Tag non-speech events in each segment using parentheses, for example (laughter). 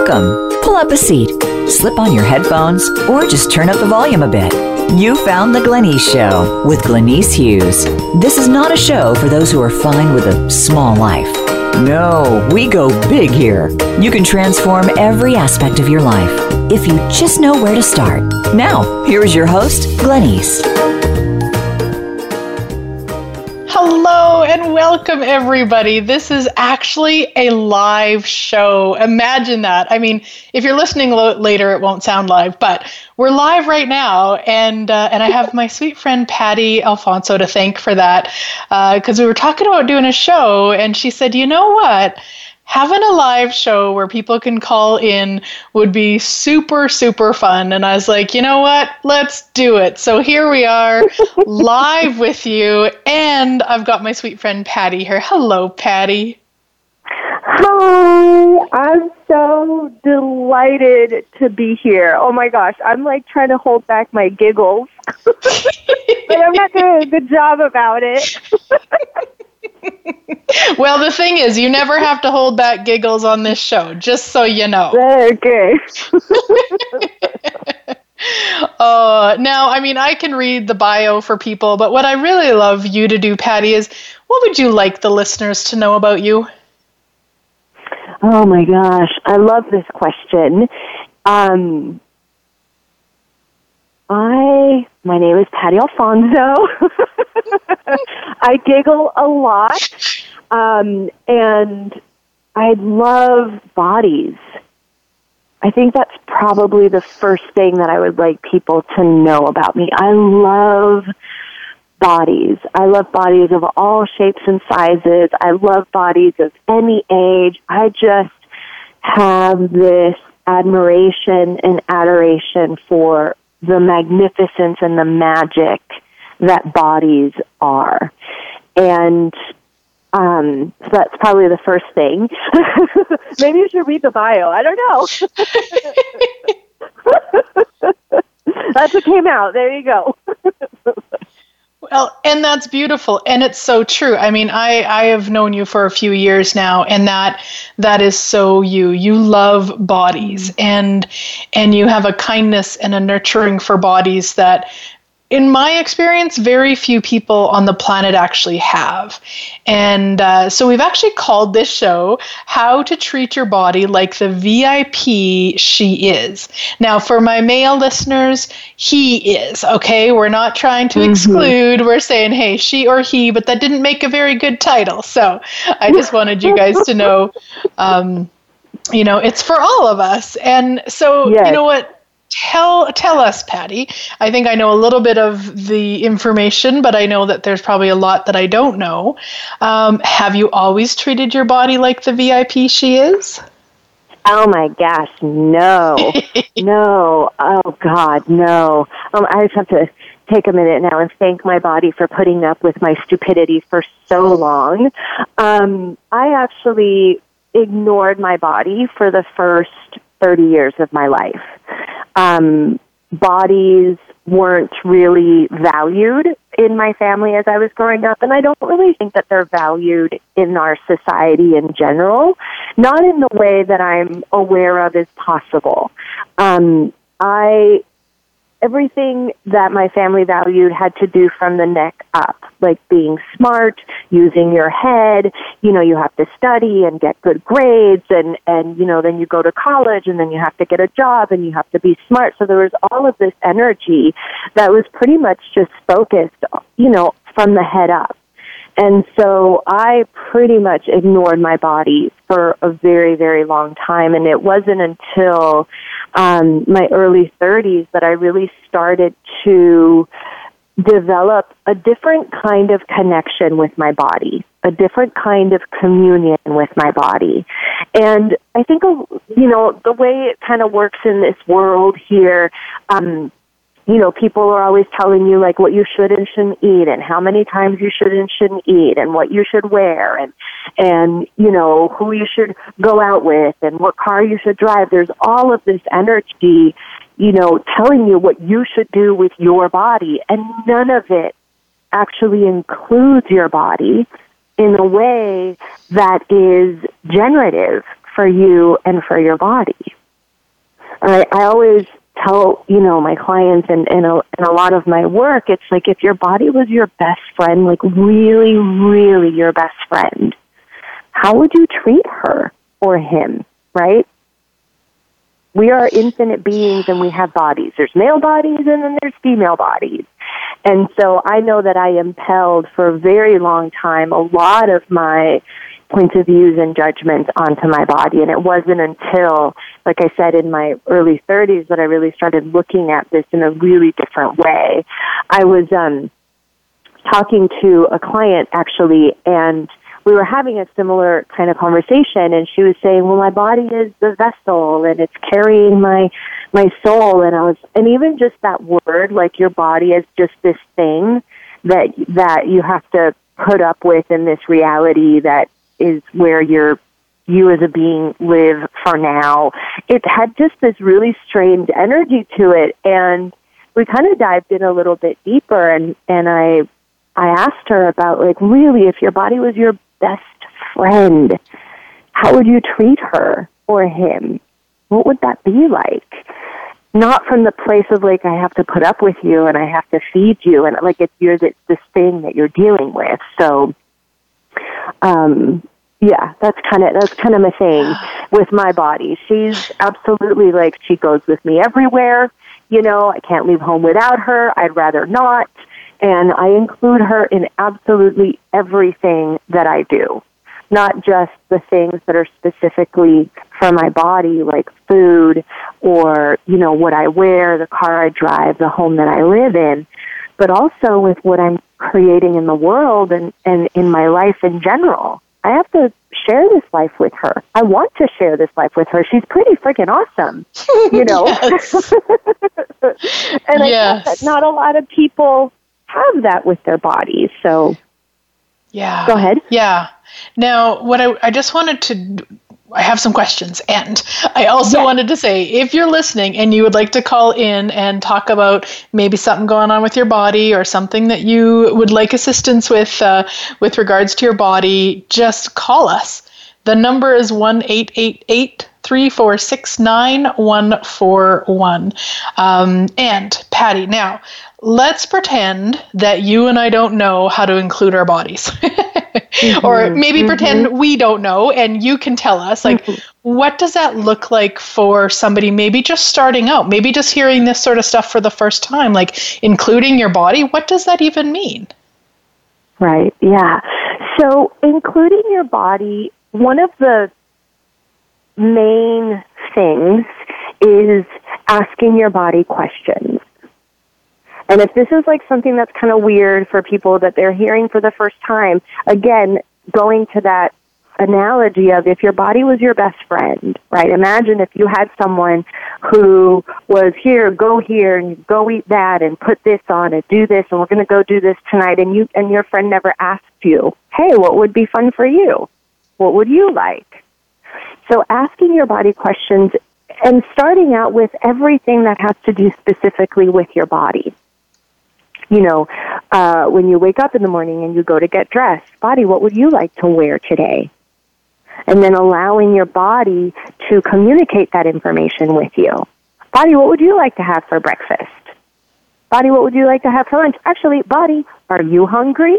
Welcome. Pull up a seat, slip on your headphones, or just turn up the volume a bit. You found The Glenyce Show with Glenyce Hughes. This is not a show for those who are fine with a small life. No, we go big here. You can transform every aspect of your life if you just know where to start. Now, here is your host, Glenyce. Welcome, everybody. This is actually a live show. Imagine that. I mean, if you're listening lo- later, it won't sound live, but we're live right now, and uh, and I have my sweet friend Patty Alfonso to thank for that, because uh, we were talking about doing a show, and she said, you know what? Having a live show where people can call in would be super, super fun. And I was like, you know what? Let's do it. So here we are (laughs) live with you. And I've got my sweet friend Patty here. Hello, Patty. Hi, I'm so delighted to be here. Oh my gosh, I'm like trying to hold back my giggles, (laughs) but I'm not doing a good job about it. (laughs) well, the thing is, you never have to hold back giggles on this show, just so you know. Okay. (laughs) uh, now, I mean, I can read the bio for people, but what I really love you to do, Patty, is what would you like the listeners to know about you? Oh my gosh, I love this question. Um, I my name is Patty Alfonso. (laughs) I giggle a lot, um, and I love bodies. I think that's probably the first thing that I would like people to know about me. I love bodies. I love bodies of all shapes and sizes. I love bodies of any age. I just have this admiration and adoration for the magnificence and the magic that bodies are. And um, so that's probably the first thing. (laughs) Maybe you should read the bio. I don't know. (laughs) (laughs) that's what came out. There you go. Well, and that's beautiful, and it's so true. I mean, I I have known you for a few years now, and that that is so you. You love bodies, and and you have a kindness and a nurturing for bodies that in my experience, very few people on the planet actually have. And uh, so we've actually called this show How to Treat Your Body Like the VIP She Is. Now, for my male listeners, he is, okay? We're not trying to mm-hmm. exclude. We're saying, hey, she or he, but that didn't make a very good title. So I just wanted you guys to know. Um, you know, it's for all of us. And so, yes. you know what? Tell tell us patty. I think i know a little bit of the information but i know that there's probably a lot that i don't know. Um, have you always treated your body like the vip she is? Oh my gosh no. (laughs) No. Oh god no. Um, i just have to take a minute now and thank my body for putting up with my stupidity for so long. Um, i actually ignored my body for the first 30 years of my life um, bodies weren't really valued in my family as I was growing up, and I don't really think that they're valued in our society in general, not in the way that I'm aware of is possible. Um, I everything that my family valued had to do from the neck up, like being smart, using your head, you know, you have to study and get good grades and, and, you know, then you go to college and then you have to get a job and you have to be smart. So there was all of this energy that was pretty much just focused, you know, from the head up. And so I pretty much ignored my body for a very, very long time. And it wasn't until um, my early 30s that I really started to develop a different kind of connection with my body, a different kind of communion with my body. And I think, you know, the way it kind of works in this world here, um, you know, people are always telling you like what you should and shouldn't eat and how many times you should and shouldn't eat and what you should wear and, and, you know, who you should go out with and what car you should drive. There's all of this energy, you know, telling you what you should do with your body and none of it actually includes your body in a way that is generative for you and for your body. I, I always tell you know my clients and and a, and a lot of my work it's like if your body was your best friend like really really your best friend how would you treat her or him right we are infinite beings and we have bodies there's male bodies and then there's female bodies and so i know that i impelled for a very long time a lot of my points of views and judgments onto my body. And it wasn't until, like I said, in my early 30s that I really started looking at this in a really different way. I was um, talking to a client actually, and we were having a similar kind of conversation and she was saying well my body is the vessel and it's carrying my my soul and i was and even just that word like your body is just this thing that that you have to put up with in this reality that is where you're you as a being live for now. It had just this really strange energy to it and we kind of dived in a little bit deeper and and I I asked her about like really if your body was your best friend, how would you treat her or him? What would that be like? Not from the place of like I have to put up with you and I have to feed you and like it's you're this, this thing that you're dealing with. So um yeah, that's kind of that's kind of my thing with my body. She's absolutely like she goes with me everywhere. You know, I can't leave home without her. I'd rather not, and I include her in absolutely everything that I do. Not just the things that are specifically for my body, like food or, you know, what I wear, the car I drive, the home that I live in, but also with what I'm creating in the world and, and in my life in general I have to share this life with her. I want to share this life with her. She's pretty freaking awesome, you (laughs) know. (laughs) and yes. I think that not a lot of people have that with their bodies. So, yeah. Go ahead. Yeah. Now, what I, I just wanted to I have some questions. And I also yeah. wanted to say if you're listening and you would like to call in and talk about maybe something going on with your body or something that you would like assistance with uh, with regards to your body, just call us. The number is 1 888 346 9141. Um, and Patty, now let's pretend that you and I don't know how to include our bodies. (laughs) mm-hmm, or maybe mm-hmm. pretend we don't know and you can tell us like mm-hmm. what does that look like for somebody maybe just starting out, maybe just hearing this sort of stuff for the first time, like including your body, what does that even mean? Right. Yeah. So, including your body, one of the main things is asking your body questions. And if this is like something that's kind of weird for people that they're hearing for the first time, again, going to that analogy of if your body was your best friend, right? Imagine if you had someone who was here, go here and go eat that and put this on and do this and we're going to go do this tonight and you and your friend never asked you, "Hey, what would be fun for you? What would you like?" So asking your body questions and starting out with everything that has to do specifically with your body you know, uh, when you wake up in the morning and you go to get dressed, body, what would you like to wear today? And then allowing your body to communicate that information with you. Body, what would you like to have for breakfast? Body, what would you like to have for lunch? Actually, body, are you hungry?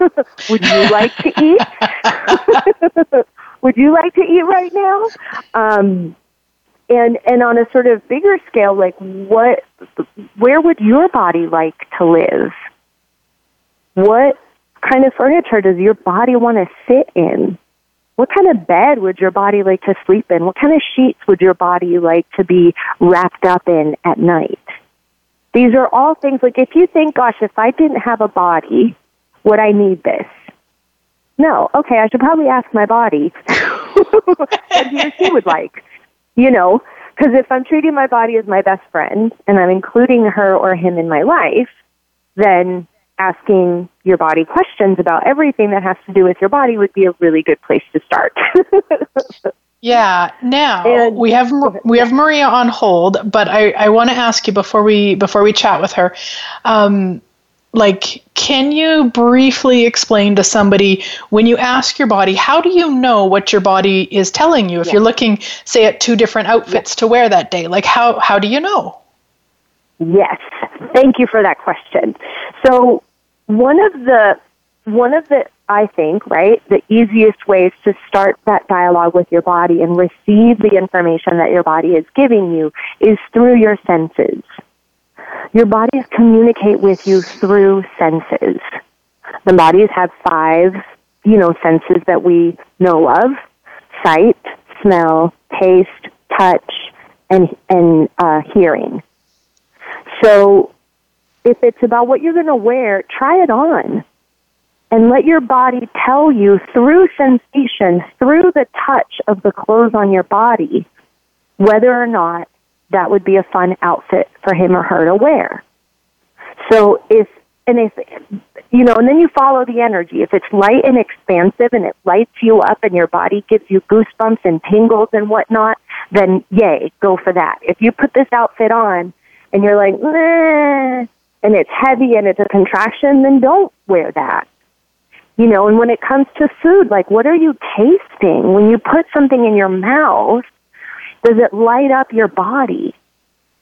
(laughs) would you like to eat? (laughs) would you like to eat right now? Um, and and on a sort of bigger scale like what where would your body like to live? What kind of furniture does your body want to sit in? What kind of bed would your body like to sleep in? What kind of sheets would your body like to be wrapped up in at night? These are all things like if you think gosh if i didn't have a body would i need this? No. Okay i should probably ask my body (laughs) what he or she would like you know, because if I'm treating my body as my best friend and I'm including her or him in my life, then asking your body questions about everything that has to do with your body would be a really good place to start. (laughs) yeah. Now and, we have we have Maria on hold, but I, I want to ask you before we before we chat with her. Um, like can you briefly explain to somebody when you ask your body how do you know what your body is telling you if yeah. you're looking say at two different outfits yeah. to wear that day like how how do you know yes thank you for that question so one of the one of the I think, right, the easiest ways to start that dialogue with your body and receive the information that your body is giving you is through your senses. Your bodies communicate with you through senses. The bodies have five, you know, senses that we know of. Sight, smell, taste, touch, and, and uh, hearing. So if it's about what you're going to wear, try it on. And let your body tell you through sensation, through the touch of the clothes on your body, whether or not that would be a fun outfit for him or her to wear. So if and if you know, and then you follow the energy. If it's light and expansive and it lights you up and your body gives you goosebumps and tingles and whatnot, then yay, go for that. If you put this outfit on and you're like, and it's heavy and it's a contraction, then don't wear that. You know, and when it comes to food, like what are you tasting? When you put something in your mouth, does it light up your body?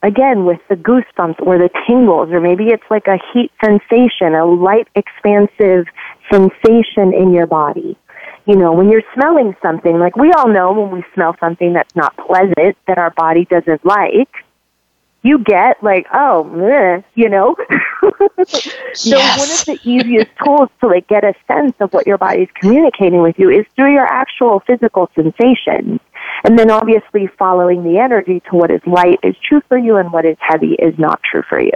Again, with the goosebumps or the tingles, or maybe it's like a heat sensation, a light, expansive sensation in your body. You know, when you're smelling something, like we all know when we smell something that's not pleasant, that our body doesn't like, you get like, oh, meh, you know. (laughs) so yes. one of the easiest tools to like get a sense of what your body's communicating with you is through your actual physical sensations. And then obviously following the energy to what is light is true for you and what is heavy is not true for you.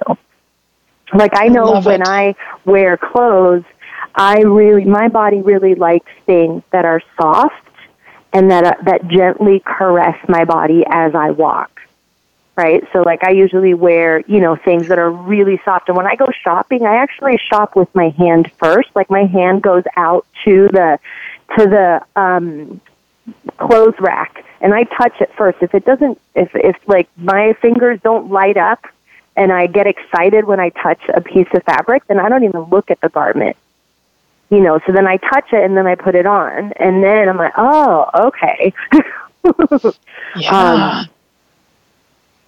Like I know when it. I wear clothes, I really, my body really likes things that are soft and that, uh, that gently caress my body as I walk right? So like I usually wear, you know, things that are really soft. And when I go shopping, I actually shop with my hand first. Like my hand goes out to the to the um clothes rack and I touch it first. If it doesn't, if, if like my fingers don't light up and I get excited when I touch a piece of fabric, then I don't even look at the garment. You know, so then I touch it and then I put it on and then I'm like, oh, okay. (laughs) yeah. Um,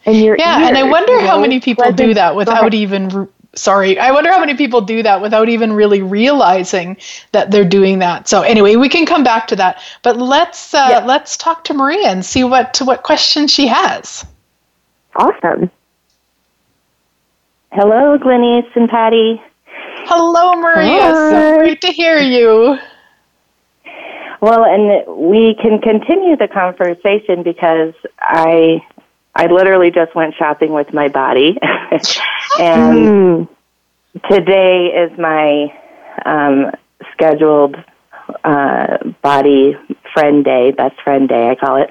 and yeah, ears, and I wonder you know, how many people do that without even sorry i wonder how many people do that without even really realizing that they're doing that. So anyway we can come back to that but let's uh, yeah. let's talk to maria and see what what question she has. Awesome. Hello Glenyce and patty. Hello maria. Hi. so great to hear you. Well and we can continue the conversation because i i literally just went shopping with my body (laughs) and mm. today is my um, scheduled uh, body friend day, best friend day, I call it.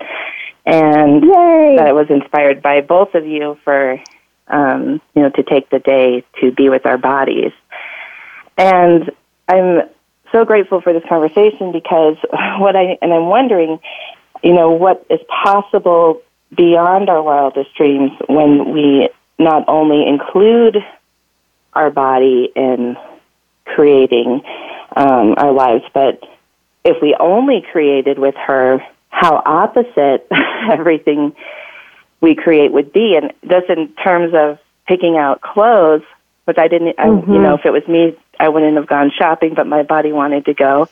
And Yay. that was inspired by both of you for, um, you know, to take the day to be with our bodies. And I'm so grateful for this conversation because (laughs) what I, and I'm wondering, you know, what is possible beyond our wildest dreams when we not only include our body in creating um, our lives, but if we only created with her, how opposite (laughs) everything we create would be. And just in terms of picking out clothes, which I didn't, mm-hmm. I, you know, if it was me, I wouldn't have gone shopping, but my body wanted to go.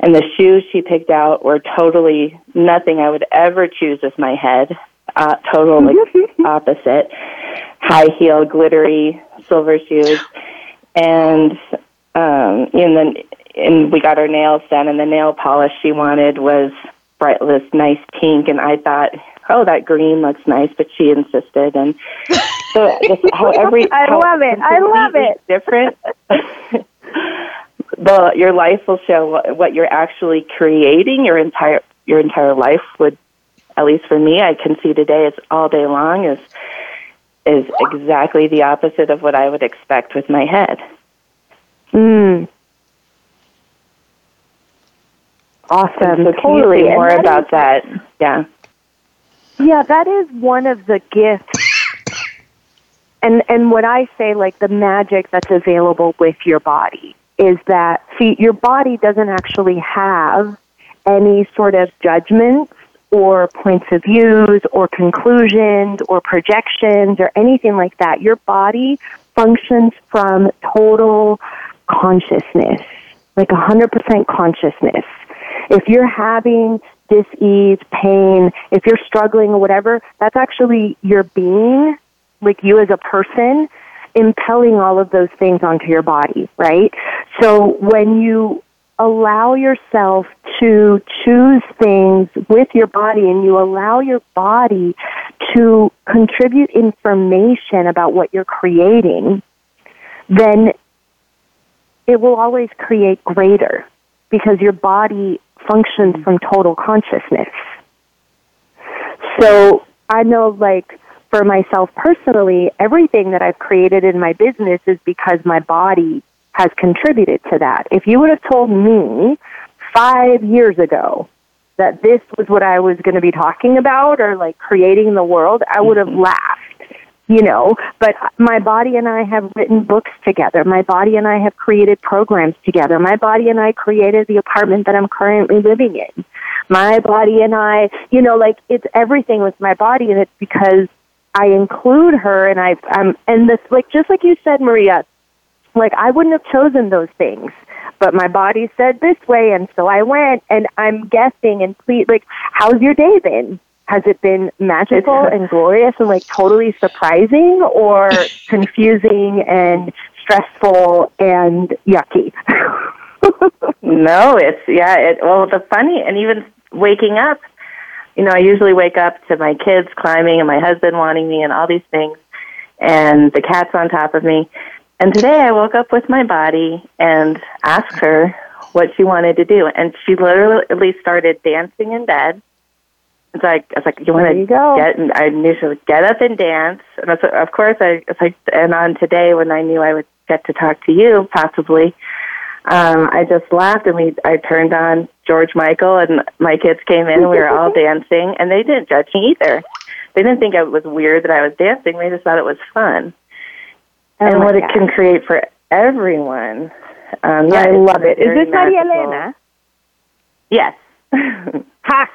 And the shoes she picked out were totally nothing I would ever choose with my head. Uh, total like (laughs) opposite high heel, glittery silver shoes, and um, and then and we got our nails done, and the nail polish she wanted was bright, this nice pink, and I thought, oh, that green looks nice, but she insisted, and (laughs) so just how every I how love it, I love it, different. (laughs) the your life will show what, what you're actually creating. Your entire your entire life would, at least for me, I can see today. It's all day long is is exactly the opposite of what I would expect with my head. Mm. Awesome. So totally more about is, that. Yeah. Yeah, that is one of the gifts and and what I say, like the magic that's available with your body is that see, your body doesn't actually have any sort of judgments or points of views or conclusions or projections or anything like that. Your body functions from total consciousness, like 100% consciousness. If you're having dis-ease, pain, if you're struggling or whatever, that's actually your being, like you as a person, impelling all of those things onto your body, right? So when you allow yourself to choose things with your body and you allow your body to contribute information about what you're creating, then it will always create greater because your body functions from total consciousness. So I know like for myself personally, everything that I've created in my business is because my body has contributed to that. If you would have told me five years ago that this was what I was going to be talking about or like creating the world, I would have mm-hmm. laughed. You know, but my body and I have written books together. My body and I have created programs together. My body and I created the apartment that I'm currently living in. My body and I, you know, like it's everything with my body and it's because I include her and I, I'm, and this, like, just like you said, Maria, like I wouldn't have chosen those things, but my body said this way, and so I went. And I'm guessing and please, like, how's your day been? Has it been magical and glorious and like totally surprising, or (laughs) confusing and stressful and yucky? (laughs) no, it's yeah. It well, the funny and even waking up. You know, I usually wake up to my kids climbing and my husband wanting me and all these things, and the cat's on top of me. And today I woke up with my body and asked her what she wanted to do. And she literally started dancing in bed. It's like, I was like, you want to get, and I knew she would get up and dance. And was, of course, I, was like, and on today when I knew I would get to talk to you, possibly, um, I just laughed and we, I turned on George Michael and my kids came in and we were all (laughs) dancing and they didn't judge me either. They didn't think it was weird that I was dancing. They just thought it was fun oh and what God. it can create for everyone. Um, yeah, I love it. Is this Maria Elena? Yes. (laughs) ha!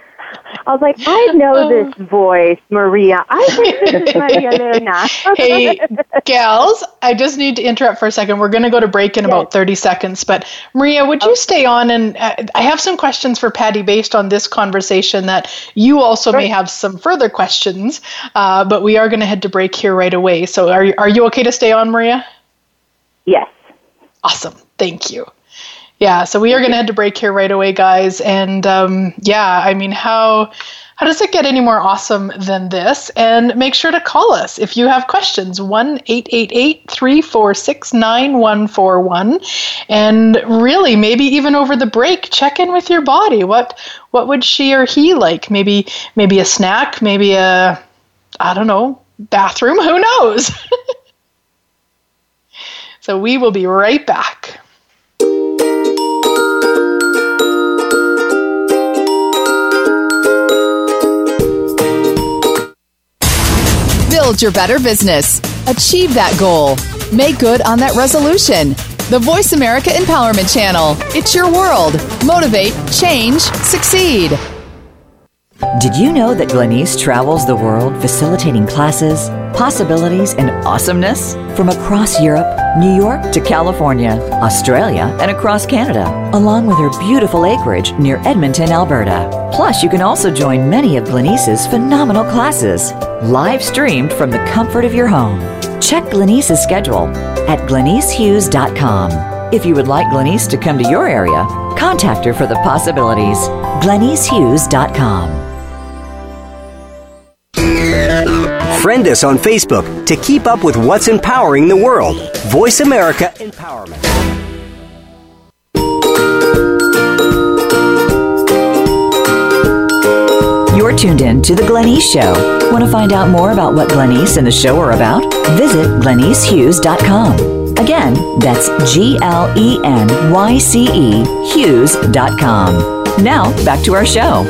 I was like, I know this voice, Maria. I think this is (laughs) Maria Elena. hey, (laughs) gals, I just need to interrupt for a second. We're going to go to break in yes. about 30 seconds. But Maria, would you stay on? And uh, I have some questions for Patty based on this conversation that you also sure. may have some further questions. Uh, but we are going to head to break here right away. So are, are you okay to stay on, Maria? Yes. Awesome. Thank you. Yeah, so we are going to head to break here right away, guys. And um, yeah, I mean, how how does it get any more awesome than this? And make sure to call us if you have questions 1 888 346 9141. And really, maybe even over the break, check in with your body. What what would she or he like? Maybe maybe a snack, maybe a I don't know, bathroom, (laughs) who knows? (laughs) so we will be right back. Build your better business. Achieve that goal. Make good on that resolution. The Voice America Empowerment Channel. It's your world. Motivate, change, succeed. Did you know that Glenyce travels the world facilitating classes, possibilities, and awesomeness from across Europe, New York to California, Australia, and across Canada, along with her beautiful acreage near Edmonton, Alberta? Plus, you can also join many of Glenyce's phenomenal classes live streamed from the comfort of your home. Check Glenyce's schedule at glenycehughes.com. If you would like Glenyce to come to your area, contact her for the possibilities. glenycehughes.com. Friend us on Facebook to keep up with what's empowering the world. Voice America Empowerment. Tuned in to The Glenyce Show. Want to find out more about what Glenyce and the show are about? Visit glenycehughes.com. Again, that's G L E N Y C E Hughes.com. Now, back to our show.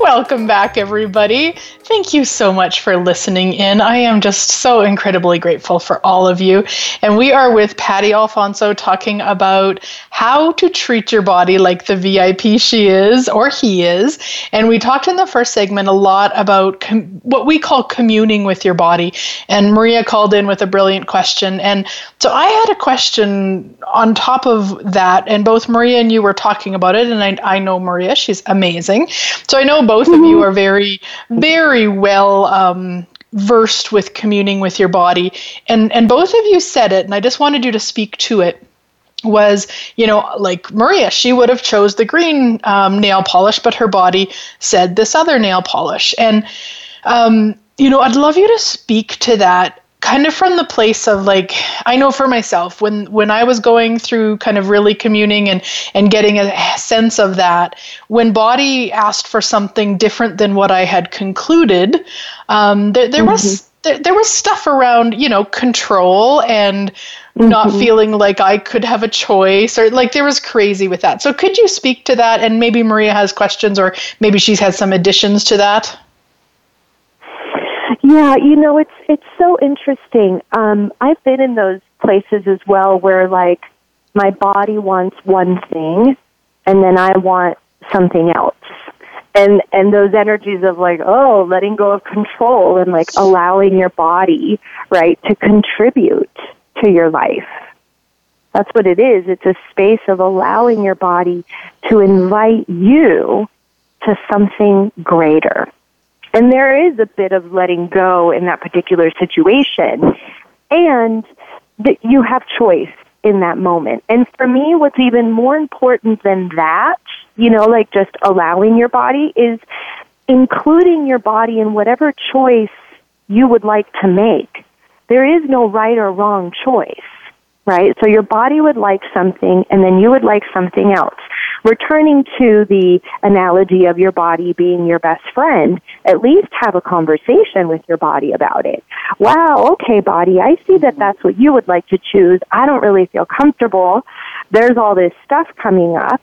Welcome back, everybody. Thank you so much for listening in. I am just so incredibly grateful for all of you. And we are with Patty Alfonso talking about how to treat your body like the VIP she is or he is. And we talked in the first segment a lot about com- what we call communing with your body. And Maria called in with a brilliant question. And so I had a question on top of that. And both Maria and you were talking about it. And I, I know Maria, she's amazing. So I know both of you mm-hmm. are very, very well um, versed with communing with your body. And, and both of you said it, and I just wanted you to speak to it was you know like maria she would have chose the green um, nail polish but her body said this other nail polish and um, you know i'd love you to speak to that kind of from the place of like I know for myself when when I was going through kind of really communing and and getting a sense of that when body asked for something different than what I had concluded um, there, there mm-hmm. was there, there was stuff around you know control and mm-hmm. not feeling like I could have a choice or like there was crazy with that so could you speak to that and maybe Maria has questions or maybe she's had some additions to that yeah, you know, it's it's so interesting. Um, I've been in those places as well where like my body wants one thing and then I want something else. And and those energies of like, oh, letting go of control and like allowing your body, right, to contribute to your life. That's what it is. It's a space of allowing your body to invite you to something greater. And there is a bit of letting go in that particular situation. And that you have choice in that moment. And for me, what's even more important than that, you know, like just allowing your body is including your body in whatever choice you would like to make. There is no right or wrong choice right? So your body would like something and then you would like something else. Returning to the analogy of your body being your best friend, at least have a conversation with your body about it. Wow, okay, body, I see that that's what you would like to choose. I don't really feel comfortable. There's all this stuff coming up.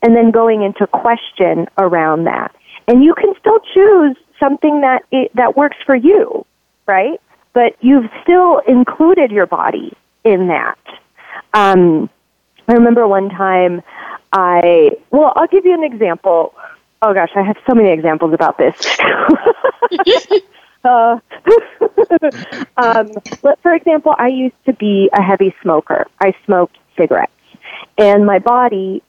And then going into question around that. And you can still choose something that it, that works for you, right? But you've still included your body in that. Um, I remember one time I, well, I'll give you an example. Oh gosh, I have so many examples about this. (laughs) uh, (laughs) um, but for example, I used to be a heavy smoker. I smoked cigarettes. And my body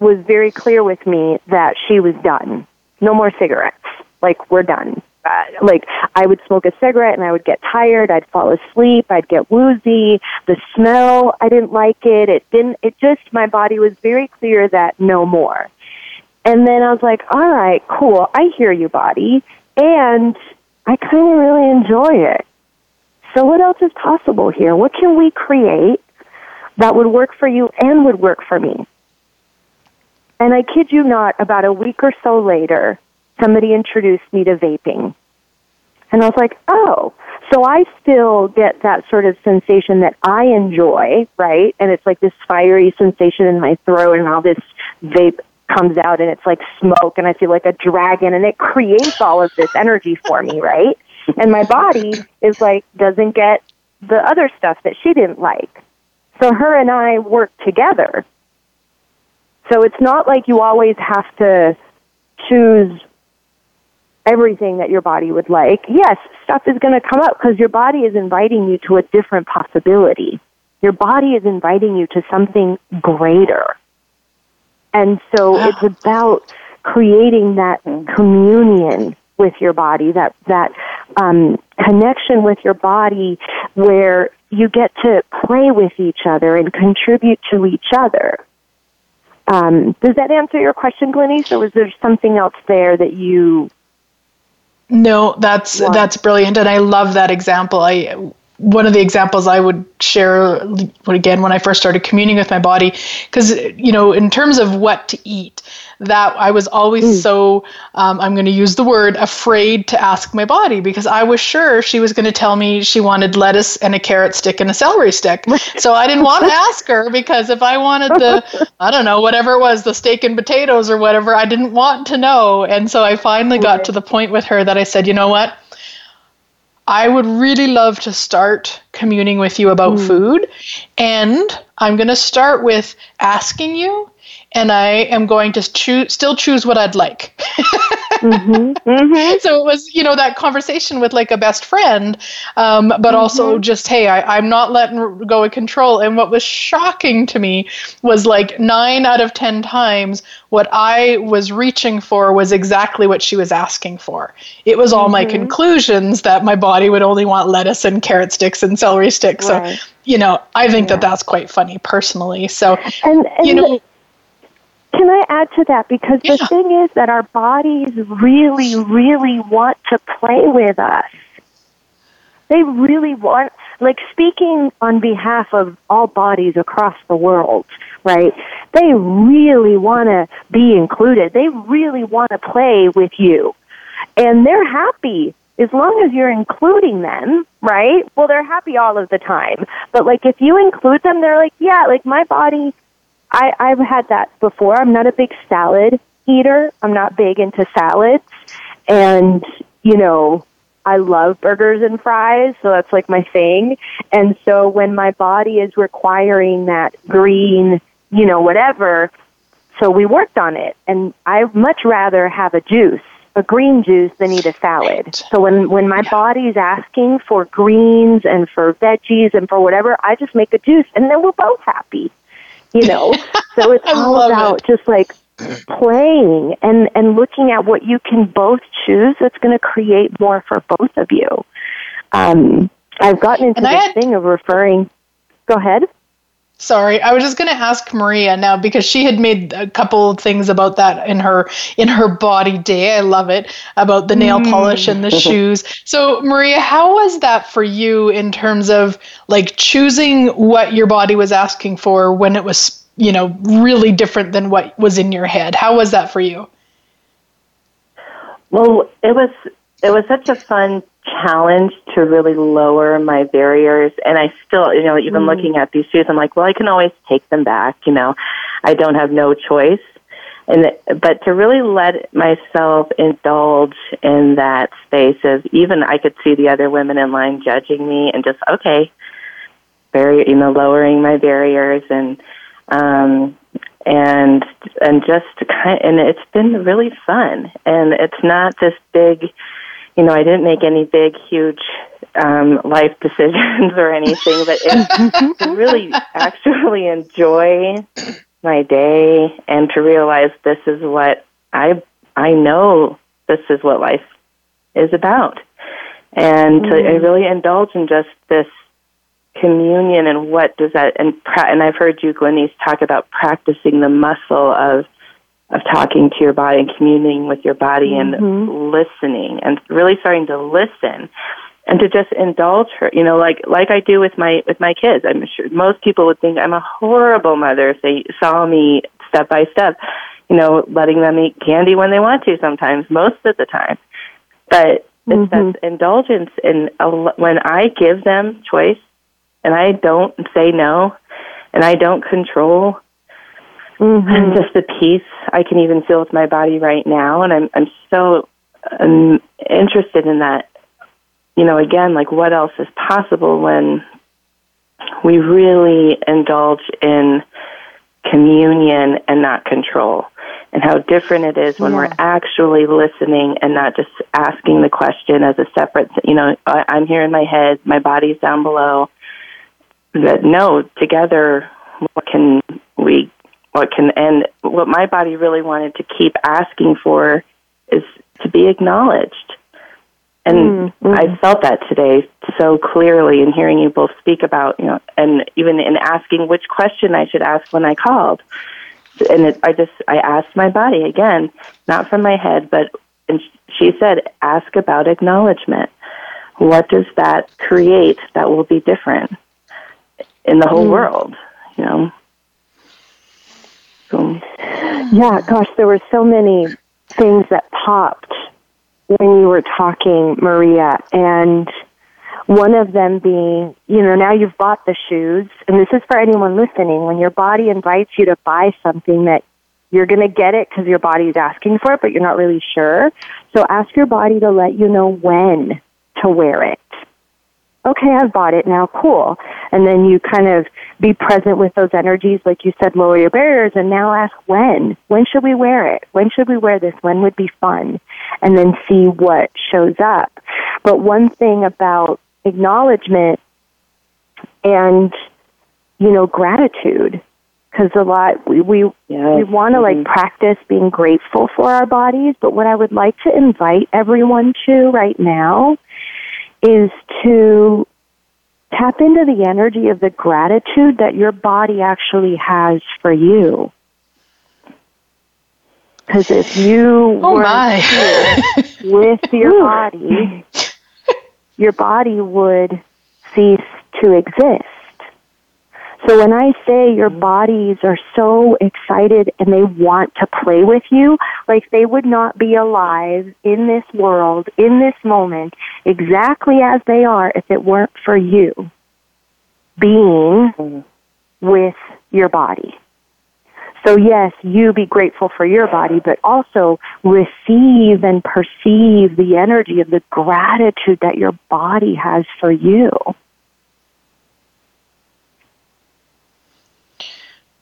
was very clear with me that she was done. No more cigarettes. Like, we're done Uh, like I would smoke a cigarette and I would get tired, I'd fall asleep, I'd get woozy. The smell, I didn't like it. It didn't it just my body was very clear that no more. And then I was like, "All right, cool. I hear you, body." And I kind of really enjoy it. So what else is possible here? What can we create that would work for you and would work for me? And I kid you not, about a week or so later, somebody introduced me to vaping. And I was like, oh, so I still get that sort of sensation that I enjoy, right? And it's like this fiery sensation in my throat and all this vape comes out and it's like smoke and I feel like a dragon and it creates all of this energy for me, right? And my body is like, doesn't get the other stuff that she didn't like. So her and I work together. So it's not like you always have to choose everything that your body would like, yes, stuff is going to come up because your body is inviting you to a different possibility. Your body is inviting you to something greater. And so wow. it's about creating that communion with your body, that, that um, connection with your body where you get to play with each other and contribute to each other. Um, does that answer your question, Glenyce, or was there something else there that you no, that's that's brilliant, and I love that example. I one of the examples I would share again when I first started communing with my body, because you know, in terms of what to eat, that I was always mm. so um, I'm going to use the word afraid to ask my body because I was sure she was going to tell me she wanted lettuce and a carrot stick and a celery stick. (laughs) so I didn't want to ask her because if I wanted the (laughs) I don't know whatever it was the steak and potatoes or whatever I didn't want to know, and so I finally got to the point with her that I said, you know what I would really love to start communing with you about mm. food. And I'm going to start with asking you, and I am going to choose, still choose what I'd like. mm-hmm. Mm-hmm. (laughs) So it was, you know, that conversation with like a best friend, um, but mm-hmm. also just, hey, I, I'm not letting go of control. And what was shocking to me was like nine out of 10 times, what I was reaching for was exactly what she was asking for. It was all my mm-hmm. conclusions that my body would only want lettuce and carrot sticks and celery sticks. Right. So, you know, I think yeah. that that's quite funny personally. So, and, and you know, can I add to that? Because yeah. the thing is that our bodies really, really want to play with us. They really want, like speaking on behalf of all bodies across the world, right? They really want to be included. They really want to play with you. And they're happy as long as you're including them, right? Well, they're happy all of the time. But like if you include them, they're like, yeah, like my body I, I've had that before. I'm not a big salad eater. I'm not big into salads. And, you know, I love burgers and fries, so that's like my thing. And so when my body is requiring that green, you know, whatever, so we worked on it. And I much rather have a juice, a green juice, than eat a salad. So when, when my body's asking for greens and for veggies and for whatever, I just make a juice and then we're both happy you know. (laughs) so it's all about it. just like playing and and looking at what you can both choose that's going to create more for both of you. Um, I've gotten into and this had, thing of referring. Go ahead. Sorry, I was just going to ask Maria now because she had made a couple of things about that in her in her body day. I love it about the nail mm. polish and the (laughs) shoes. So, Maria, how was that for you in terms of like choosing what your body was asking for when it was, you know, really different than what was in your head? How was that for you? Well, it was it was such a fun challenge to really lower my barriers. And I still, you know, even mm. looking at these shoes, I'm like, well, I can always take them back. You know, I don't have no choice. And but to really let myself indulge in that space of even I could see the other women in line judging me and just okay, barrier, you know, lowering my barriers and um and and just kind and it's been really fun and it's not this big you know, I didn't make any big, huge um, life (laughs) decisions or anything, but it, to really actually enjoy my day and to realize this is what I I know this is what life is about, and mm-hmm. to really indulge in just this communion and what does that and pra- and I've heard you Glenyce talk about practicing the muscle of of talking to your body and communing with your body mm-hmm. and listening and really starting to listen and to just indulge her you know like like I do with my with my kids I'm sure most people would think I'm a horrible mother if they saw me step by step you know letting them eat candy when they want to sometimes most of the time but mm-hmm. it's that indulgence and when I give them choice and I don't say no and I don't control mm-hmm. and just the peace I can even feel with my body right now. And I'm I'm so um, interested in that. You know, again, like what else is possible when we really indulge in communion and not control, and how different it is when yeah. we're actually listening and not just asking the question as a separate. You know, I'm here in my head, my body's down below. That no, together, what can we what can and what my body really wanted to keep asking for is to be acknowledged and mm-hmm. I felt that today so clearly in hearing you both speak about, you know, and even in asking which question I should ask when I called. And it, I just, I asked my body again, not from my head, but, and she said, ask about acknowledgement. what does that create that will be different in the whole mm. world? You know. So. Yeah, gosh, there were so many things that popped when you were talking, Maria, and one of them being, you know, now you've bought the shoes, and this is for anyone listening, when your body invites you to buy something that you're going to get it because your body is asking for it, but you're not really sure. So ask your body to let you know when to wear it. Okay, I've bought it now, cool. And then you kind of be present with those energies, like you said, lower your barriers, and now ask when. When should we wear it? When should we wear this? When would be fun? And then see what shows up. But one thing about acknowledgement and, you know, gratitude because a lot we we, yes. we want to mm-hmm. like practice being grateful for our bodies but what i would like to invite everyone to right now is to tap into the energy of the gratitude that your body actually has for you. Because if you oh were with your (laughs) body your body would cease to exist so when I say your mm-hmm. bodies are so excited and they want to play with you, like they would not be alive in this world, in this moment, exactly as they are if it weren't for you being mm-hmm. with your body. So yes, you be grateful for your body, but also receive and perceive the energy of the gratitude that your body has for you.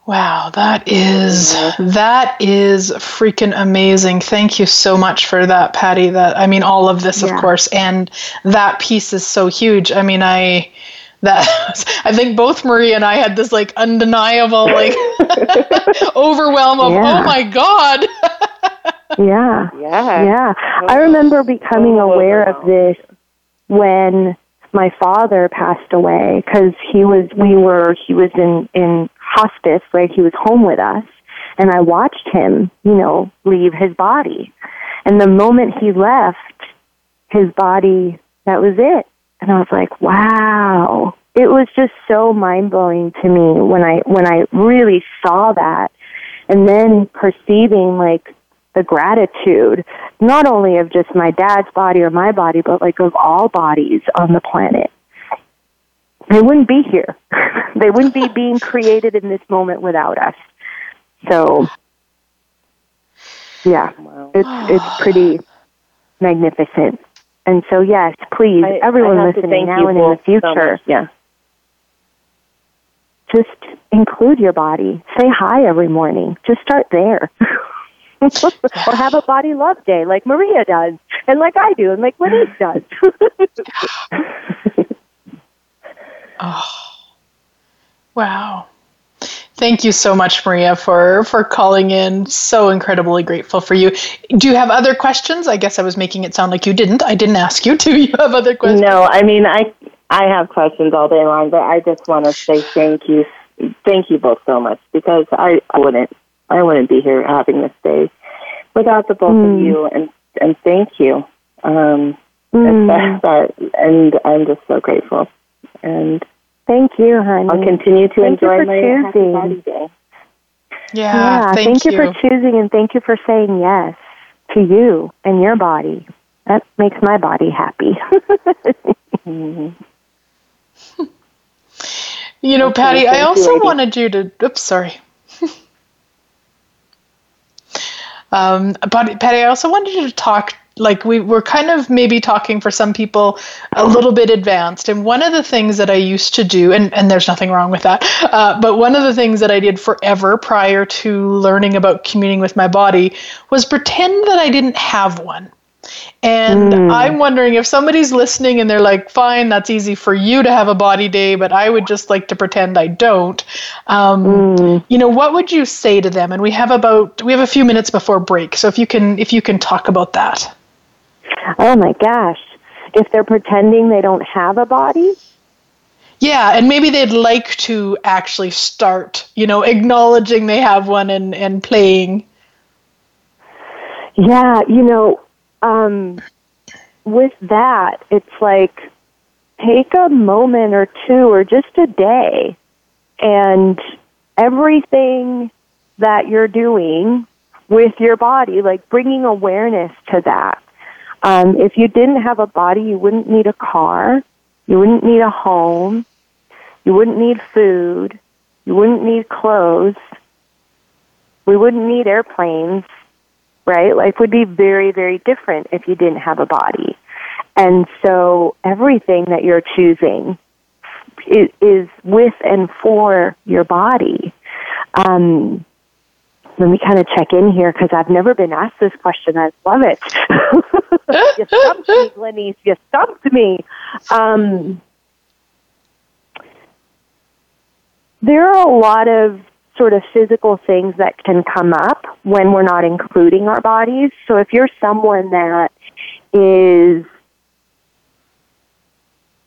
Wow, that is that is freaking amazing. Thank you so much for that, Patty. That I mean all of this yeah. of course and that piece is so huge. I mean I that (laughs) I think both Marie and I had this like undeniable like (laughs) overwhelm of oh yeah. oh my god. (laughs) yeah. Yeah. Yeah. I oh. remember becoming oh, aware of this when my father passed away because he was we were he was in in hospice, right? He was home with us, and I watched him, you know, leave his body. And the moment he left his body, that was it. And I was like, wow. It was just so mind blowing to me when I when I really saw that. And then perceiving like the gratitude, not only of just my dad's body or my body, but like of all bodies on the planet they wouldn't be here. (laughs) they wouldn't be being created in this moment without us. So, yeah, it's it's pretty magnificent. And so, yes, please, I, everyone I listening now and in the future, so yeah, just include your body. Say hi every morning. Just start there. (laughs) or have a body love day like Maria does, and like I do, and like Glenyce does. (laughs) Oh, wow. Thank you so much, Maria, for for calling in. So incredibly grateful for you. Do you have other questions? I guess I was making it sound like you didn't. I didn't ask you. (laughs) Do you have other questions? No, I mean I I have questions all day long, but I just want to say thank you, thank you both so much because I, I wouldn't I wouldn't be here having this day without the both mm. of hmm. you, and and thank you. Um, mm. and I'm just so grateful and thank you, honey. I'll continue to thank enjoy my choosing. happy body day. Yeah, yeah thank, thank you. you for choosing and thank you for saying yes to you and your body. That makes my body happy. mm-hmm. (laughs) You know, okay, Patty, I also you, wanted you to. Oops, sorry. (laughs) um, but Patty, I also wanted you to talk like we were kind of maybe talking for some people a little bit advanced and one of the things that i used to do and, and there's nothing wrong with that uh, but one of the things that i did forever prior to learning about communing with my body was pretend that i didn't have one and mm. I'm wondering if somebody's listening and they're like, fine, that's easy for you to have a body day, but I would just like to pretend I don't. Um, mm. You know, what would you say to them? And we have about we have a few minutes before break, so if you can if you can talk about that. Oh my gosh. If they're pretending they don't have a body? Yeah, and maybe they'd like to actually start, you know, acknowledging they have one and, and playing. Yeah, you know, um, with that, it's like take a moment or two or just a day and everything that you're doing with your body, like bringing awareness to that. Um, if you didn't have a body, you wouldn't need a car, you wouldn't need a home, you wouldn't need food, you wouldn't need clothes, we wouldn't need airplanes, right? Life would be very, very different if you didn't have a body. And so everything that you're choosing is, is with and for your body. Um, let me kind of check in here because I've never been asked this question. I love it. (laughs) you stumped me, Glenyce. You stumped me. Um, there are a lot of sort of physical things that can come up when we're not including our bodies. So if you're someone that is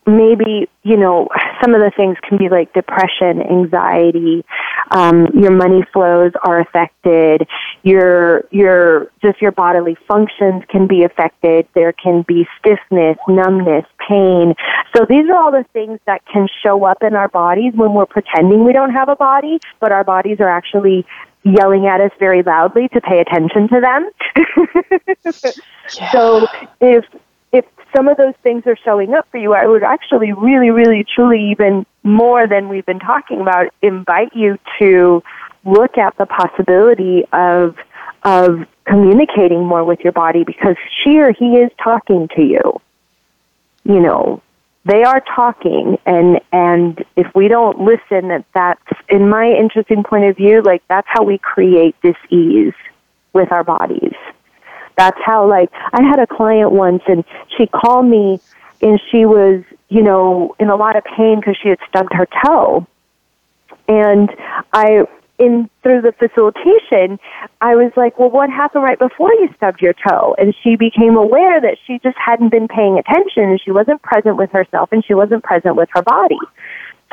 maybe you know some of the things can be like depression anxiety um, your money flows are affected your your just your bodily functions can be affected there can be stiffness numbness pain so these are all the things that can show up in our bodies when we're pretending we don't have a body but our bodies are actually yelling at us very loudly to pay attention to them (laughs) yeah. so if if some of those things are showing up for you, I would actually really, really, truly, even more than we've been talking about, invite you to look at the possibility of of communicating more with your body because she or he is talking to you. You know, they are talking and and if we don't listen that that's in my interesting point of view like that's how we create this ease with our bodies that's how like I had a client once and she called me and she was, you know, in a lot of pain because she had stubbed her toe. And I in through the facilitation, I was like, "Well, what happened right before you stubbed your toe?" And she became aware that she just hadn't been paying attention and she wasn't present with herself and she wasn't present with her body.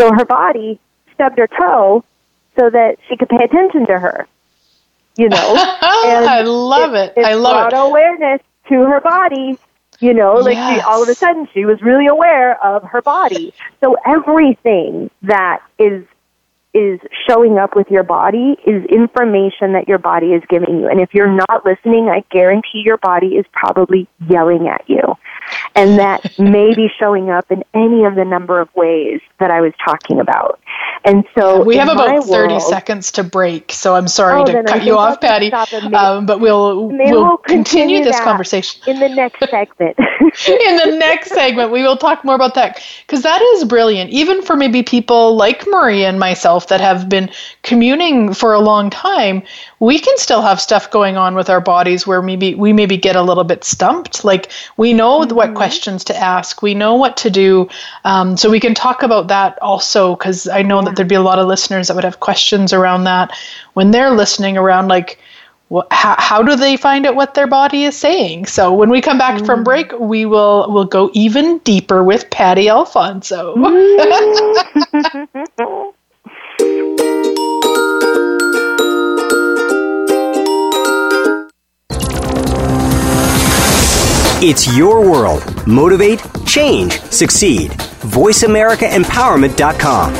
So her body stubbed her toe so that she could pay attention to her you know. (laughs) And I love it. it I love it. awareness to her body, you know, like yes. she, all of a sudden she was really aware of her body. So everything that is is showing up with your body is information that your body is giving you. And if you're not listening, I guarantee your body is probably yelling at you. And that (laughs) may be showing up in any of the number of ways that I was talking about. And so we have about 30 world, seconds to break. So I'm sorry oh, to cut you off, Patty. Um, but we'll, we'll, we'll continue, continue this conversation in the next (laughs) segment. in the next segment, we will talk more about that because that is brilliant. Even for maybe people like Marie and myself that have been communing for a long time, we can still have stuff going on with our bodies where maybe we maybe get a little bit stumped. Like we know mm-hmm. what questions to ask, we know what to do. Um, so we can talk about that also because I know yeah. that there'd be a lot of listeners that would have questions around that when they're listening around like well, how, how do they find out what their body is saying? So when we come back mm. from break, we will will go even deeper with Patty Alfonso. Mm. (laughs) (laughs) It's your world. Motivate, change, succeed. VoiceAmericaEmpowerment.com.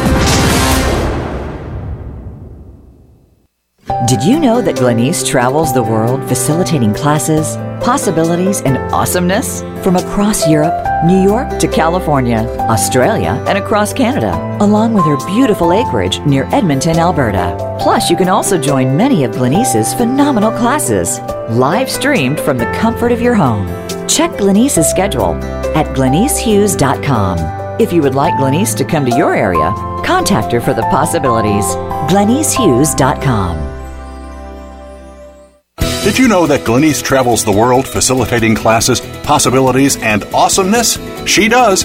Did you know that Glenyce travels the world facilitating classes, possibilities, and awesomeness from across Europe, New York to California, Australia, and across Canada, along with her beautiful acreage near Edmonton, Alberta? Plus, you can also join many of Glenyce's phenomenal classes, live streamed from the comfort of your home. Check Glenyce's schedule at glenycehughes.com. If you would like Glenyce to come to your area, contact her for the possibilities. glenycehughes.com. Did you know that Glenyce travels the world facilitating classes, possibilities, and awesomeness? She does.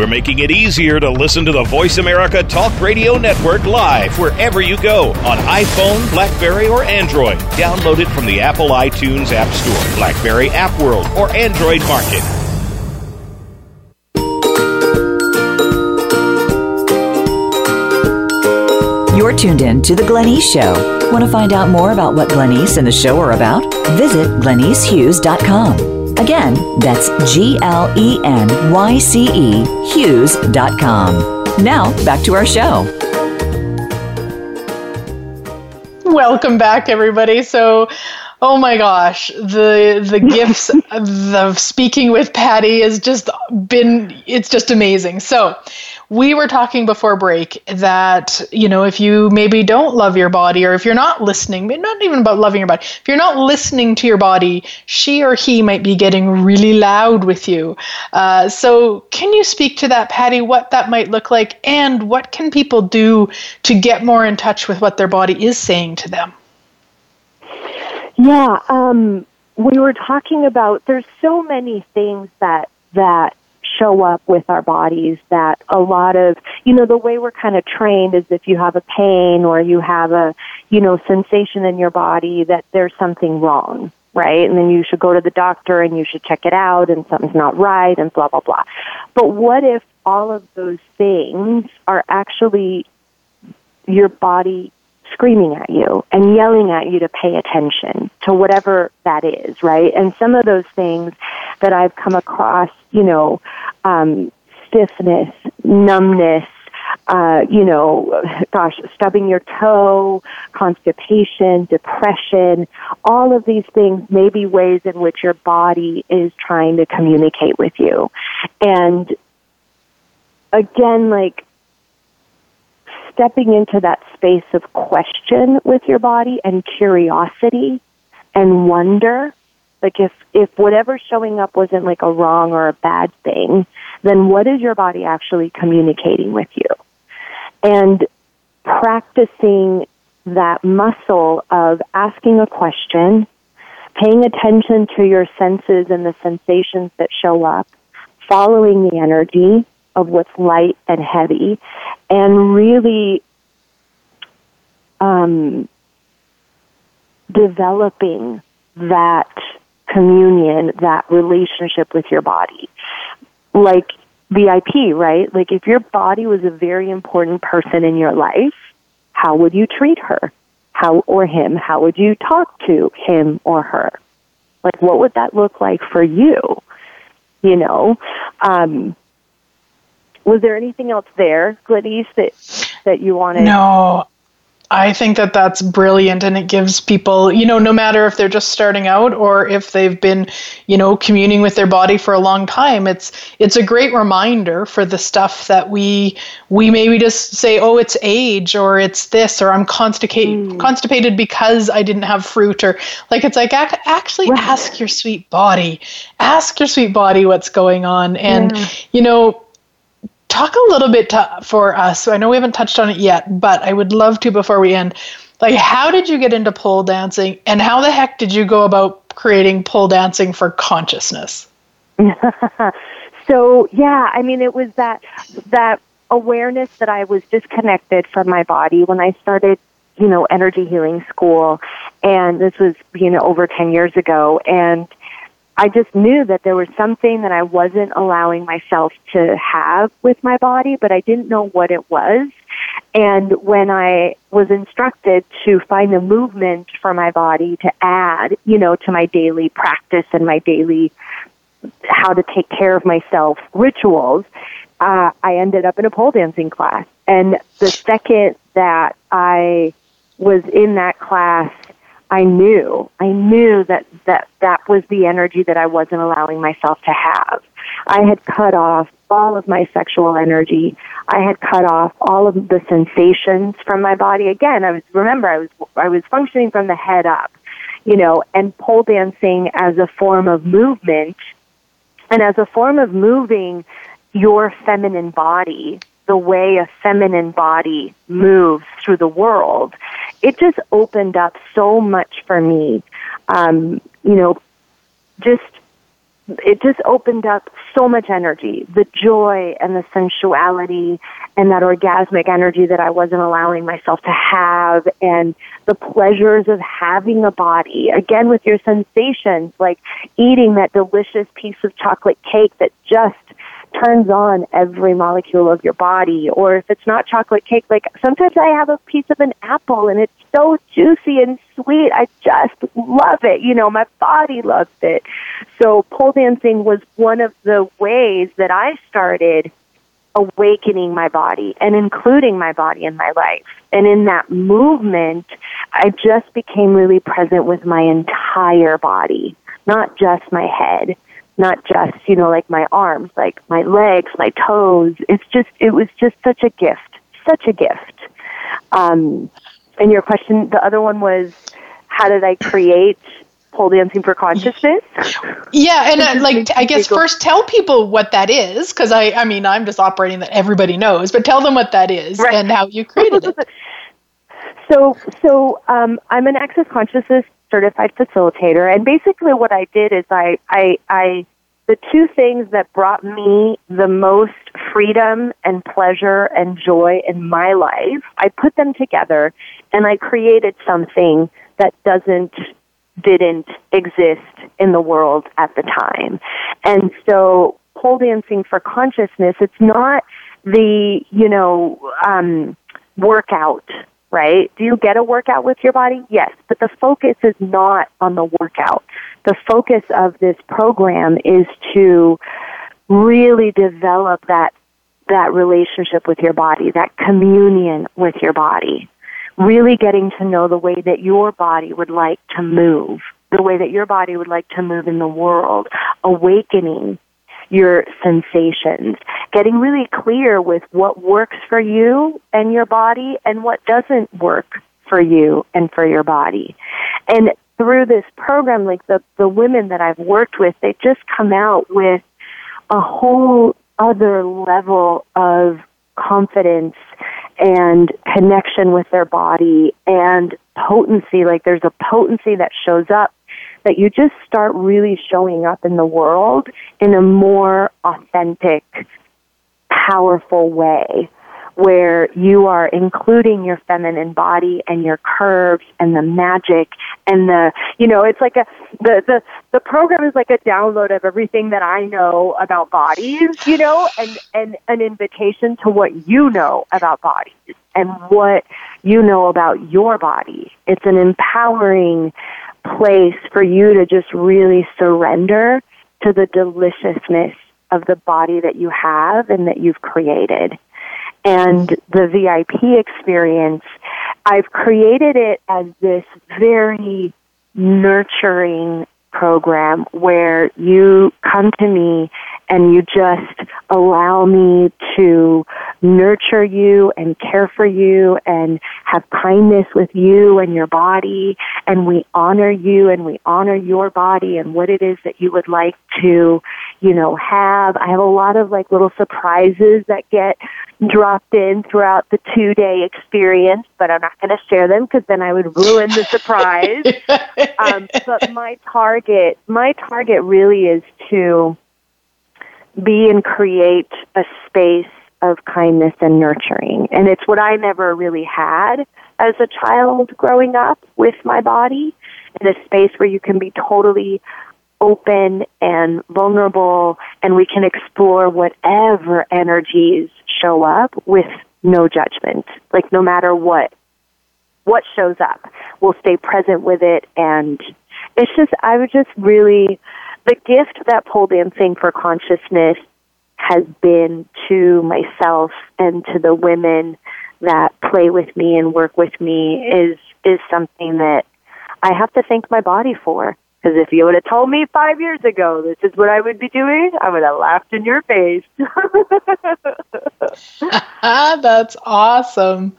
We're making it easier to listen to the Voice America Talk Radio Network live wherever you go on iPhone, Blackberry, or Android. Download it from the Apple iTunes App Store, Blackberry App World, or Android Market. You're tuned in to The Glenyce Show. Want to find out more about what Glenyce and the show are about? Visit glenycehughes.com. Again, that's G L E N Y C E Hughes.com. Now, back to our show. Welcome back, everybody. So, oh my gosh, the the (laughs) gifts of speaking with Patty has just been it's just amazing. So, we were talking before break that you know if you maybe don't love your body or if you're not listening not even about loving your body if you're not listening to your body she or he might be getting really loud with you. Uh, so can you speak to that patty what that might look like and what can people do to get more in touch with what their body is saying to them? Yeah um, we were talking about there's so many things that that show up with our bodies that a lot of, you know, the way we're kind of trained is if you have a pain or you have a, you know, sensation in your body that there's something wrong, right? And then you should go to the doctor and you should check it out and something's not right and blah, blah, blah. But what if all of those things are actually your body screaming at you and yelling at you to pay attention to whatever that is, right? And some of those things that I've come across, you know, um, stiffness, numbness, uh, you know, gosh, stubbing your toe, constipation, depression, all of these things may be ways in which your body is trying to communicate with you. And again, like stepping into that space of question with your body and curiosity and wonder like if if whatever's showing up wasn't like a wrong or a bad thing then what is your body actually communicating with you? And practicing that muscle of asking a question paying attention to your senses and the sensations that show up following the energy of what's light and heavy and really um, developing that communion, that relationship with your body. Like VIP, right? Like if your body was a very important person in your life, how would you treat her? How or him? How would you talk to him or her? Like what would that look like for you? You know, um, was there anything else there, Glenyce, that that you wanted? No, I think that that's brilliant and it gives people, you know, no matter if they're just starting out or if they've been, you know, communing with their body for a long time, it's it's a great reminder for the stuff that we we maybe just say, "Oh, it's age or it's this or I'm constipated mm. constipated because I didn't have fruit or like it's like actually right. ask your sweet body. Ask your sweet body what's going on and yeah. you know, talk a little bit to, for us. So I know we haven't touched on it yet, but I would love to before we end. Like, how did you get into pole dancing, and how the heck did you go about creating pole dancing for consciousness? (laughs) so yeah, I mean, it was that that awareness that I was disconnected from my body when I started, you know, energy healing school, and this was you know over ten years ago, and I just knew that there was something that I wasn't allowing myself to have with my body, but I didn't know what it was. And when I was instructed to find a movement for my body to add, you know, to my daily practice and my daily how to take care of myself rituals, uh, I ended up in a pole dancing class. And the second that I was in that class, I knew, I knew that, that that was the energy that I wasn't allowing myself to have. I had cut off all of my sexual energy. I had cut off all of the sensations from my body. Again, I was, remember, I was, I was functioning from the head up, you know, and pole dancing as a form of movement and as a form of moving your feminine body the way a feminine body moves through the world, it just opened up so much for me. Um, you know, just it just opened up so much energy, the joy and the sensuality and that orgasmic energy that I wasn't allowing myself to have and the pleasures of having a body. Again, with your sensations, like eating that delicious piece of chocolate cake that just turns on every molecule of your body. Or if it's not chocolate cake, like sometimes I have a piece of an apple and it's so juicy and sweet. I just love it. You know, my body loves it. So pole dancing was one of the ways that I started awakening my body and including my body in my life. And in that movement, I just became really present with my entire body, not just my head not just, you know, like my arms, like my legs, my toes. It's just, it was just such a gift, such a gift. Um, and your question, the other one was, how did I create pole dancing for consciousness? Yeah, and uh, like I guess first tell people what that is, because I, I mean, I'm just operating that everybody knows, but tell them what that is right. and how you created it. (laughs) so, so um, I'm an access consciousness certified facilitator. And basically, what I did is I, I, I, the two things that brought me the most freedom and pleasure and joy in my life, I put them together and I created something that doesn't, didn't exist in the world at the time. And so, pole dancing for consciousness, it's not the, you know, um, workout right? Do you get a workout with your body? Yes, but the focus is not on the workout. The focus of this program is to really develop that that relationship with your body, that communion with your body. Really getting to know the way that your body would like to move, the way that your body would like to move in the world, awakening your sensations, getting really clear with what works for you and your body and what doesn't work for you and for your body. And through this program, like the, the women that I've worked with, they just come out with a whole other level of confidence and connection with their body and potency. Like there's a potency that shows up that you just start really showing up in the world in a more authentic, powerful way where you are including your feminine body and your curves and the magic and the you know it's like a the the the program is like a download of everything that I know about bodies you know and and an invitation to what you know about bodies and what you know about your body. It's an empowering place for you to just really surrender to the deliciousness of the body that you have and that you've created. And the VIP experience, I've created it as this very nurturing program where you come to me and you just allow me to nurture you and care for you and have kindness with you and your body and we honor you and we honor your body and what it is that you would like to, you know, have. I have a lot of like little surprises that get dropped in throughout the two day experience, but I'm not going to share them because then I would ruin the surprise. (laughs) um, but my target, my target really is to be and create a space of kindness and nurturing. And it's what I never really had as a child growing up with my body in a space where you can be totally open and vulnerable and we can explore whatever energies show up with no judgment. Like no matter what what shows up, we'll stay present with it and it's just I would just really the gift that pole dancing for consciousness has been to myself and to the women that play with me and work with me is is something that I have to thank my body for. Because if you would have told me five years ago this is what I would be doing, I would have laughed in your face. (laughs) That's awesome.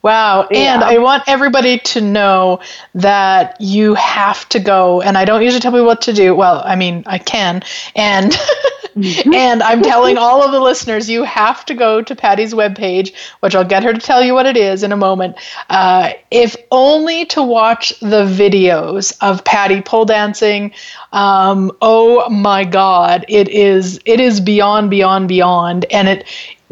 Wow. Yeah. And I want everybody to know that you have to go, and I don't usually tell people what to do. Well, I mean, I can. And. (laughs) (laughs) and I'm telling all of the listeners, you have to go to Patty's webpage, which I'll get her to tell you what it is in a moment, uh, if only to watch the videos of Patty pole dancing. Um, oh my God, it is it is beyond, beyond, beyond, and it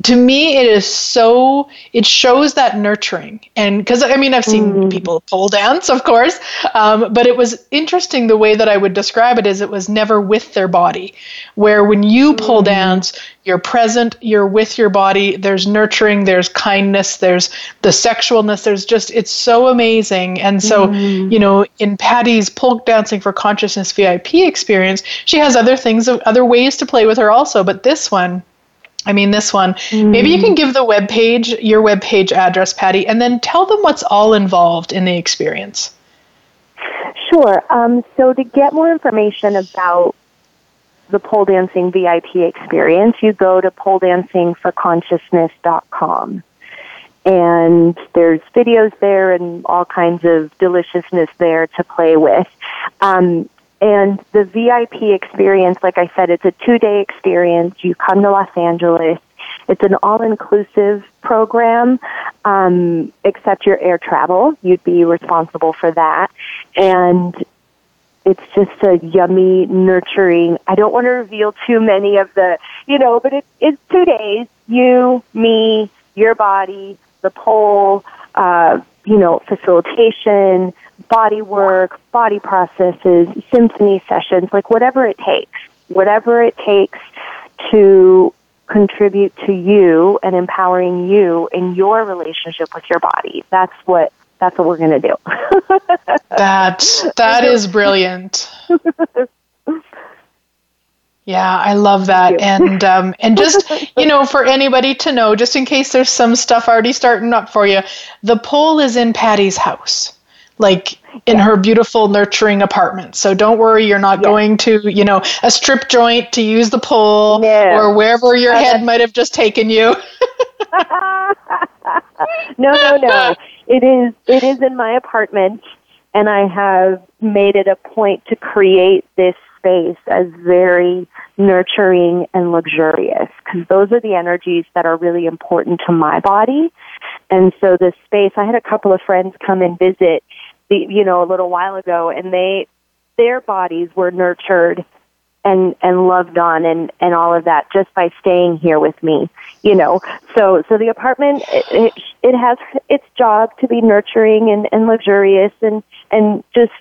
to me it is so it shows that nurturing and because i mean i've seen mm. people pole dance of course um, but it was interesting the way that i would describe it is it was never with their body where when you pole mm. dance you're present you're with your body there's nurturing there's kindness there's the sexualness there's just it's so amazing and so mm. you know in patty's pole dancing for consciousness vip experience she has other things other ways to play with her also but this one I mean, this one. Mm. Maybe you can give the web page your web page address, Patty, and then tell them what's all involved in the experience. Sure. Um, so to get more information about the pole dancing VIP experience, you go to poledancingforconsciousness.com. And there's videos there and all kinds of deliciousness there to play with. Um, and the VIP experience, like I said, it's a two day experience. You come to Los Angeles. It's an all inclusive program, um, except your air travel. You'd be responsible for that. And it's just a yummy, nurturing. I don't want to reveal too many of the, you know, but it, it's two days. You, me, your body, the pole, uh, you know, facilitation, body work, body processes, symphony sessions, like whatever it takes, whatever it takes to contribute to you and empowering you in your relationship with your body. That's what that's what we're going to do. (laughs) that that is brilliant. (laughs) Yeah, I love that, and um, and just (laughs) you know, for anybody to know, just in case there's some stuff already starting up for you, the pole is in Patty's house like in her beautiful nurturing apartment. So don't worry, you're not going to, you know, a strip joint to use the pole no. or wherever your head (laughs) might have just taken you. (laughs) no, no, no. It is it is in my apartment and I have made it a point to create this space as very nurturing and luxurious because those are the energies that are really important to my body. And so this space, I had a couple of friends come and visit the, you know, a little while ago, and they, their bodies were nurtured and and loved on and and all of that just by staying here with me you know so so the apartment it, it, it has its job to be nurturing and and luxurious and and just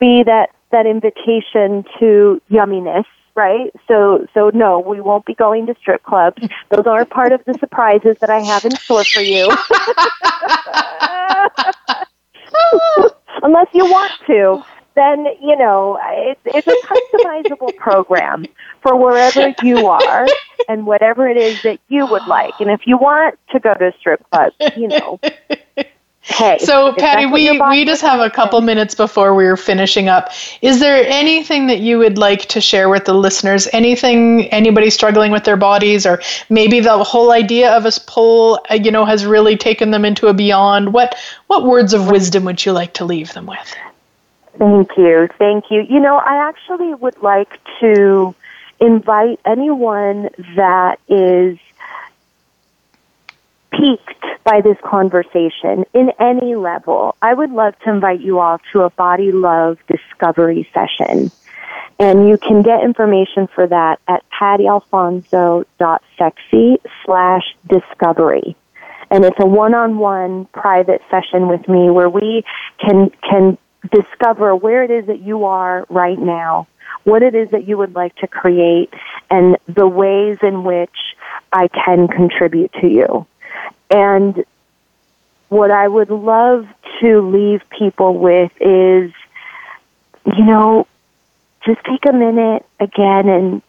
be that that invitation to yumminess right so so no we won't be going to strip clubs those are part of the surprises that i have in store for you (laughs) unless you want to, then you know it's it's a customizable program for wherever you are and whatever it is that you would like. And if you want to go to a strip club, you know. Hey, so Patty, we, we just have a couple minutes before we're finishing up. Is there anything that you would like to share with the listeners? Anything anybody struggling with their bodies, or maybe the whole idea of a pole, uh, you know, has really taken them into a beyond? What what words of wisdom would you like to leave them with? Thank you, thank you. You know, I actually would like to invite anyone that is piqued by this conversation in any level, I would love to invite you all to a body love discovery session. And you can get information for that at pattyalfonso.sexy slash discovery. And it's a one-on-one private session with me where we can, can discover where it is that you are right now, what it is that you would like to create, and the ways in which I can contribute to you. And what I would love to leave people with is, you know, just take a minute again and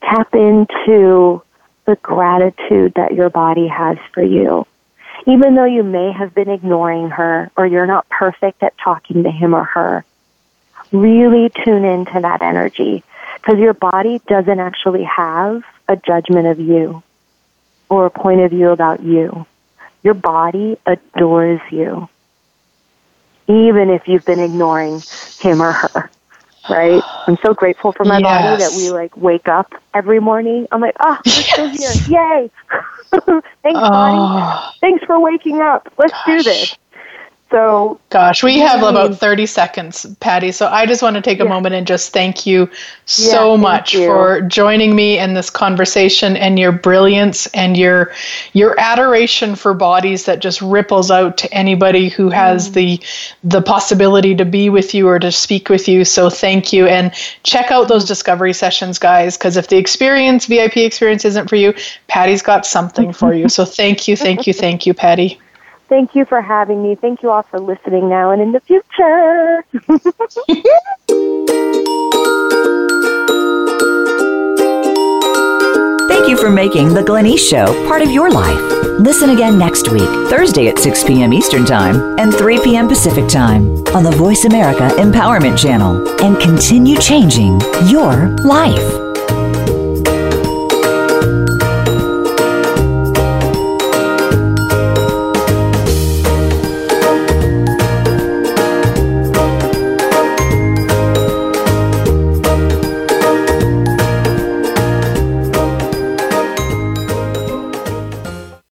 tap into the gratitude that your body has for you. Even though you may have been ignoring her or you're not perfect at talking to him or her, really tune into that energy because your body doesn't actually have a judgment of you or a point of view about you. Your body adores you, even if you've been ignoring him or her. right? I'm so grateful for my Yes. body that we like wake up every morning. I'm like, oh, we're still here. Yay. (laughs) Thanks, body. Oh, Thanks for waking up. Let's do this. So gosh, we have about 30 seconds, Patty. So I just want to take a Yeah. moment and just thank you so Yeah, much you. for joining me in this conversation and your brilliance and your your adoration for bodies that just ripples out to anybody who Mm. has the the possibility to be with you or to speak with you. So thank you and check out Mm. those discovery sessions, guys, because if the experience VIP experience isn't for you, Patty's got something for you. (laughs) So thank you, thank you, thank you, Patty. Thank you for having me. Thank you all for listening now and in the future. (laughs) Thank you for making The Glenyce Show part of your life. Listen again next week, Thursday at 6 p.m. Eastern Time and 3 p.m. Pacific Time on the Voice America Empowerment Channel and continue changing your life.